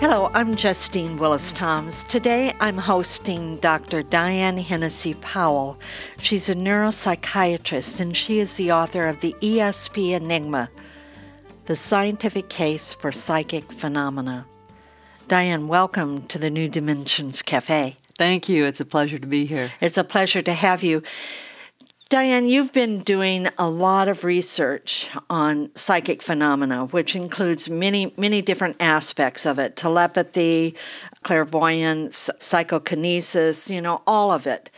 Hello, I'm Justine Willis Toms. Today I'm hosting Dr. Diane Hennacy Powell. She's a neuropsychiatrist and she is the author of the ESP Enigma The Scientific Case for Psychic Phenomena. Diane, welcome to the New Dimensions Cafe. Thank you. It's a pleasure to be here. It's a pleasure to have you. Diane, you've been doing a lot of research on psychic phenomena, which includes many, many different aspects of it telepathy, clairvoyance, psychokinesis, you know, all of it.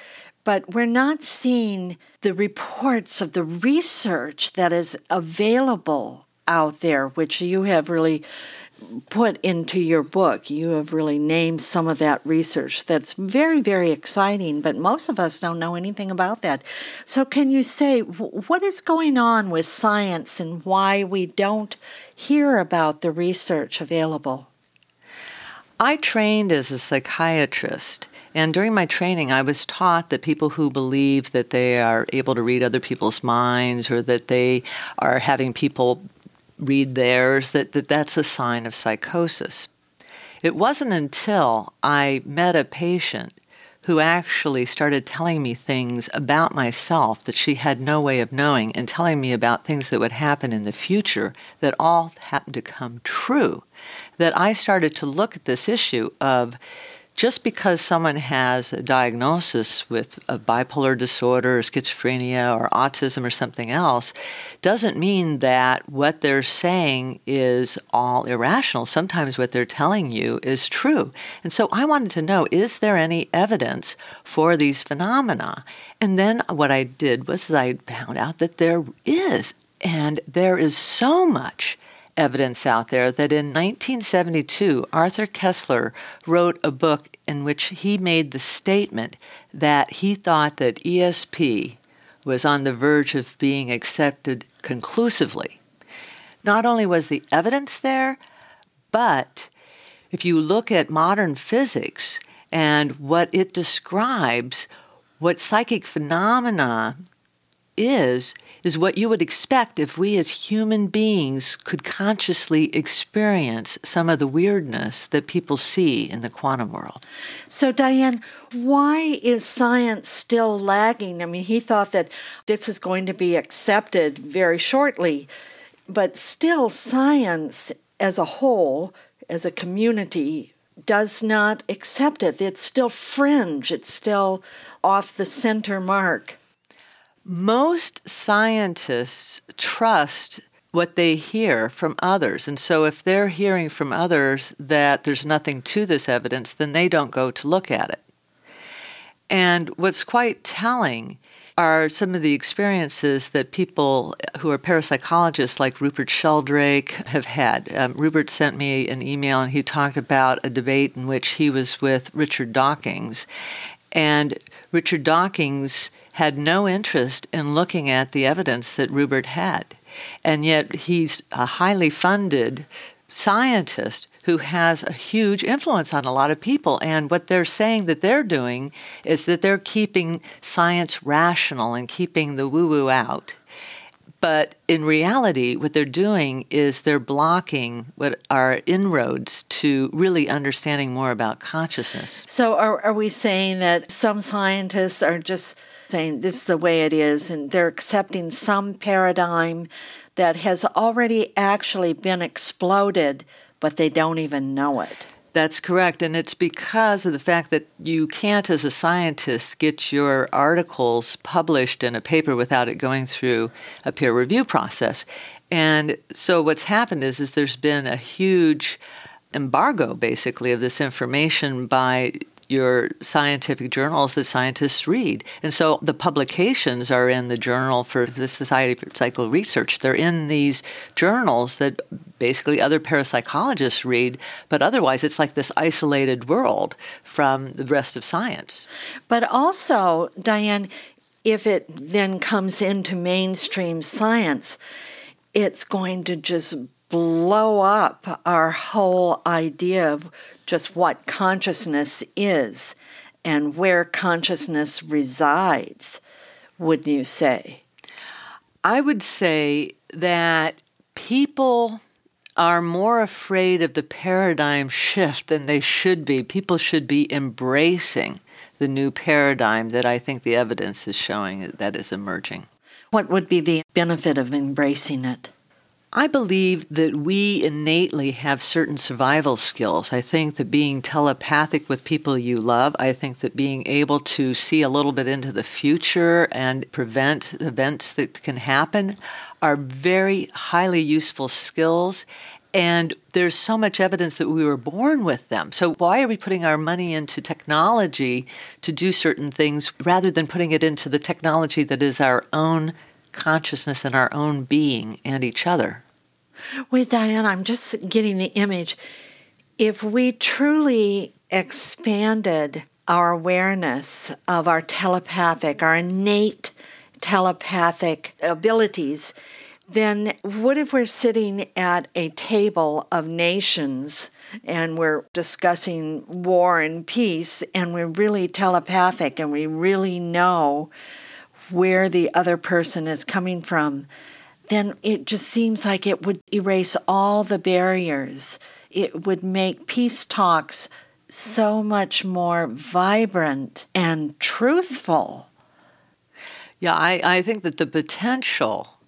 But we're not seeing the reports of the research that is available out there, which you have really put into your book. You have really named some of that research that's very, very exciting, but most of us don't know anything about that. So, can you say what is going on with science and why we don't hear about the research available? I trained as a psychiatrist. And during my training, I was taught that people who believe that they are able to read other people's minds or that they are having people read theirs, that, that that's a sign of psychosis. It wasn't until I met a patient who actually started telling me things about myself that she had no way of knowing and telling me about things that would happen in the future that all happened to come true that I started to look at this issue of just because someone has a diagnosis with a bipolar disorder or schizophrenia or autism or something else doesn't mean that what they're saying is all irrational. Sometimes what they're telling you is true. And so I wanted to know is there any evidence for these phenomena? And then what I did was I found out that there is. And there is so much evidence out there that in 1972, Arthur Koestler wrote a book in which he made the statement that he thought that ESP was on the verge of being accepted conclusively. Not only was the evidence there, but if you look at modern physics and what it describes, what psychic phenomena is, is what you would expect if we as human beings could consciously experience some of the weirdness that people see in the quantum world. So, Diane, why is science still lagging? I mean, he thought that this is going to be accepted very shortly, but still, science as a whole, as a community, does not accept it. It's still fringe, it's still off the center mark. Most scientists trust what they hear from others. And so if they're hearing from others that there's nothing to this evidence, then they don't go to look at it. And what's quite telling are some of the experiences that people who are parapsychologists like Rupert Sheldrake have had. Um, Rupert sent me an email and he talked about a debate in which he was with Richard Dawkins. And Richard Dawkins had no interest in looking at the evidence that Rupert had. And yet he's a highly funded scientist who has a huge influence on a lot of people. And what they're saying that they're doing is that they're keeping science rational and keeping the woo woo out. But in reality, what they're doing is they're blocking what are inroads to really understanding more about consciousness. So, are, are we saying that some scientists are just saying this is the way it is, and they're accepting some paradigm that has already actually been exploded, but they don't even know it. That's correct. And it's because of the fact that you can't, as a scientist, get your articles published in a paper without it going through a peer review process. And so what's happened is, is there's been a huge embargo, basically, of this information by your scientific journals that scientists read. And so the publications are in the Journal for the Society for Psychical Research. They're in these journals that basically other parapsychologists read, but otherwise it's like this isolated world from the rest of science. But also, Diane, if it then comes into mainstream science, it's going to just blow up our whole idea of just what consciousness is and where consciousness resides, wouldn't you say? I would say that people are more afraid of the paradigm shift than they should be. People should be embracing the new paradigm that I think the evidence is showing that is emerging. What would be the benefit of embracing it? I believe that we innately have certain survival skills. I think that being telepathic with people you love, I think that being able to see a little bit into the future and prevent events that can happen are very highly useful skills. And there's so much evidence that we were born with them. So, why are we putting our money into technology to do certain things rather than putting it into the technology that is our own consciousness and our own being and each other. Well, Diane, I'm just getting the image. If we truly expanded our awareness of our telepathic, our innate telepathic abilities, then what if we're sitting at a table of nations and we're discussing war and peace and we're really telepathic and we really know where the other person is coming from, then it just seems like it would erase all the barriers. It would make peace talks so much more vibrant and truthful. Yeah, I, I think that the potential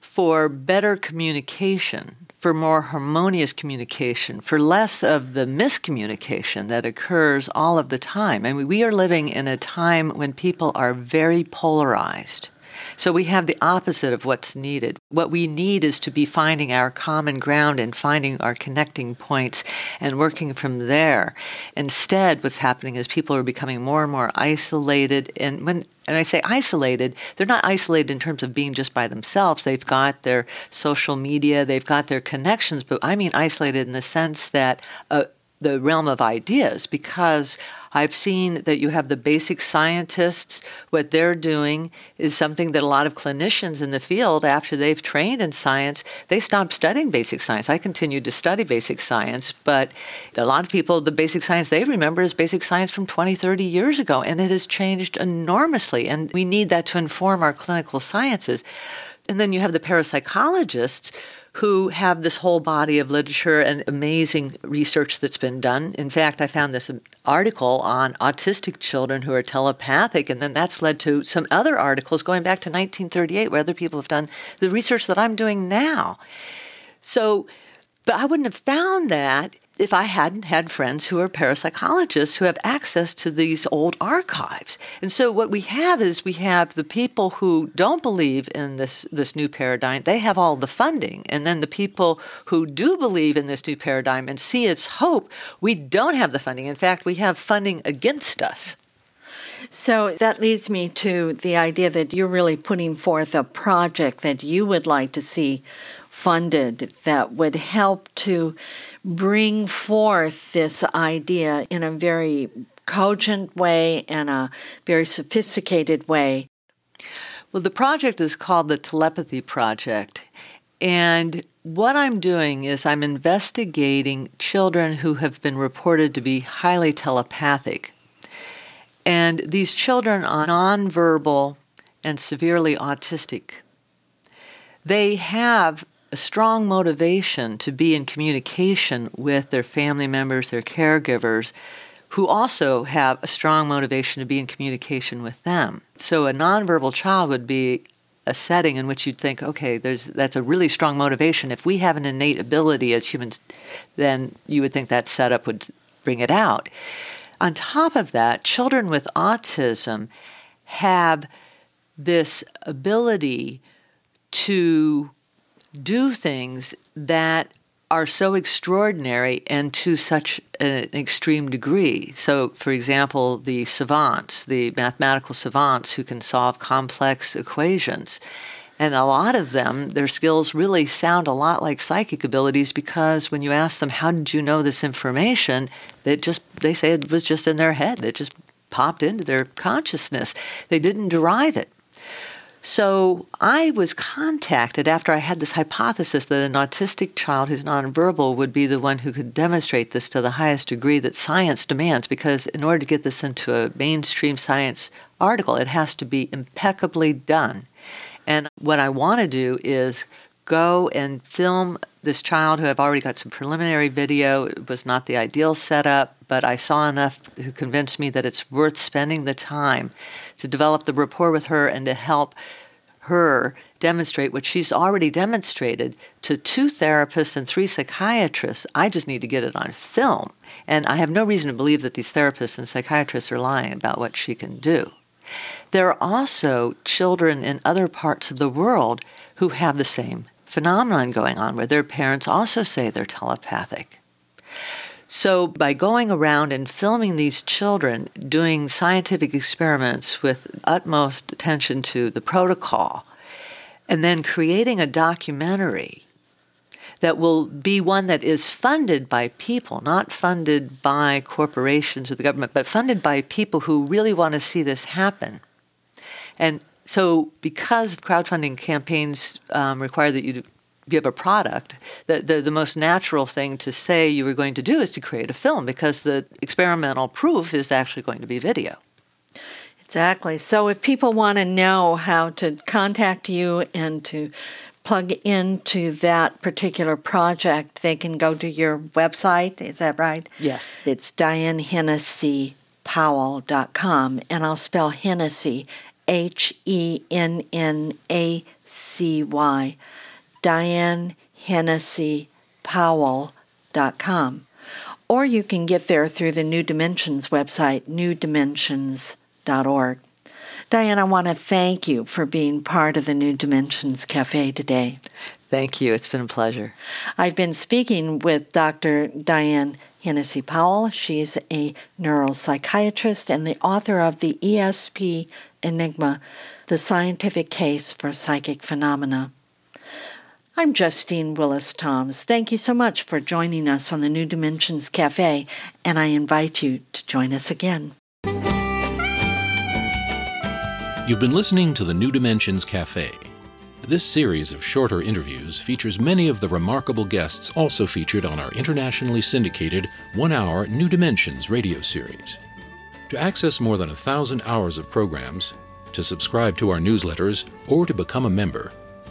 for better communication for more harmonious communication, for less of the miscommunication that occurs all of the time. I mean, we are living in a time when people are very polarized. So we have the opposite of what's needed. What we need is to be finding our common ground and finding our connecting points and working from there. Instead, what's happening is people are becoming more and more isolated. And when and I say isolated, they're not isolated in terms of being just by themselves. They've got their social media, they've got their connections, but I mean isolated in the sense that uh, the realm of ideas because I've seen that you have the basic scientists. What they're doing is something that a lot of clinicians in the field, after they've trained in science, they stop studying basic science. I continued to study basic science, but a lot of people, the basic science they remember is basic science from 20, 30 years ago, and it has changed enormously. And we need that to inform our clinical sciences. And then you have the parapsychologists who have this whole body of literature and amazing research that's been done. In fact, I found this article on autistic children who are telepathic, and then that's led to some other articles going back to 1938 where other people have done the research that I'm doing now. So, but I wouldn't have found that if I hadn't had friends who are parapsychologists who have access to these old archives. And so what we have is we have the people who don't believe in this this new paradigm, they have all the funding. And then the people who do believe in this new paradigm and see its hope, we don't have the funding. In fact, we have funding against us. So that leads me to the idea that you're really putting forth a project that you would like to see funded that would help to bring forth this idea in a very cogent way and a very sophisticated way. Well, the project is called the Telepathy Project. And what I'm doing is I'm investigating children who have been reported to be highly telepathic. And these children are nonverbal and severely autistic. They have a strong motivation to be in communication with their family members, their caregivers, who also have a strong motivation to be in communication with them. So a nonverbal child would be a setting in which you'd think, okay, there's that's a really strong motivation. If we have an innate ability as humans, then you would think that setup would bring it out. On top of that, children with autism have this ability to do things that are so extraordinary and to such an extreme degree. So, for example, the savants, the mathematical savants who can solve complex equations. And a lot of them, their skills really sound a lot like psychic abilities because when you ask them, how did you know this information? They just, they say it was just in their head. It just popped into their consciousness. They didn't derive it. So I was contacted after I had this hypothesis that an autistic child who's nonverbal would be the one who could demonstrate this to the highest degree that science demands, because in order to get this into a mainstream science article, it has to be impeccably done. And what I want to do is go and film this child who I've already got some preliminary video. It was not the ideal setup, but I saw enough who convinced me that it's worth spending the time to develop the rapport with her and to help her demonstrate what she's already demonstrated to two therapists and three psychiatrists. I just need to get it on film. And I have no reason to believe that these therapists and psychiatrists are lying about what she can do. There are also children in other parts of the world who have the same phenomenon going on, where their parents also say they're telepathic. So, by going around and filming these children doing scientific experiments with utmost attention to the protocol, and then creating a documentary that will be one that is funded by people, not funded by corporations or the government, but funded by people who really want to see this happen. And so, because crowdfunding campaigns um, require that you give a product, the, the, the, most natural thing to say you were going to do is to create a film because the experimental proof is actually going to be video. Exactly. So, if people want to know how to contact you and to plug into that particular project, they can go to your website. Is that right? Yes. It's dianehennacypowell.com, and I'll spell Hennacy, H E N N A C Y dianehennacypowell.com. Or you can get there through the New Dimensions website, newdimensions.org. Diane, I want to thank you for being part of the New Dimensions Cafe today. Thank you. It's been a pleasure. I've been speaking with Dr. Diane Hennacy Powell. She's a neuropsychiatrist and the author of the ESP Enigma, the scientific case for psychic phenomena. I'm Justine Willis Toms. Thank you so much for joining us on the New Dimensions Cafe, and I invite you to join us again. You've been listening to the New Dimensions Cafe. This series of shorter interviews features many of the remarkable guests also featured on our internationally syndicated one hour New Dimensions radio series. To access more than a thousand hours of programs, to subscribe to our newsletters, or to become a member,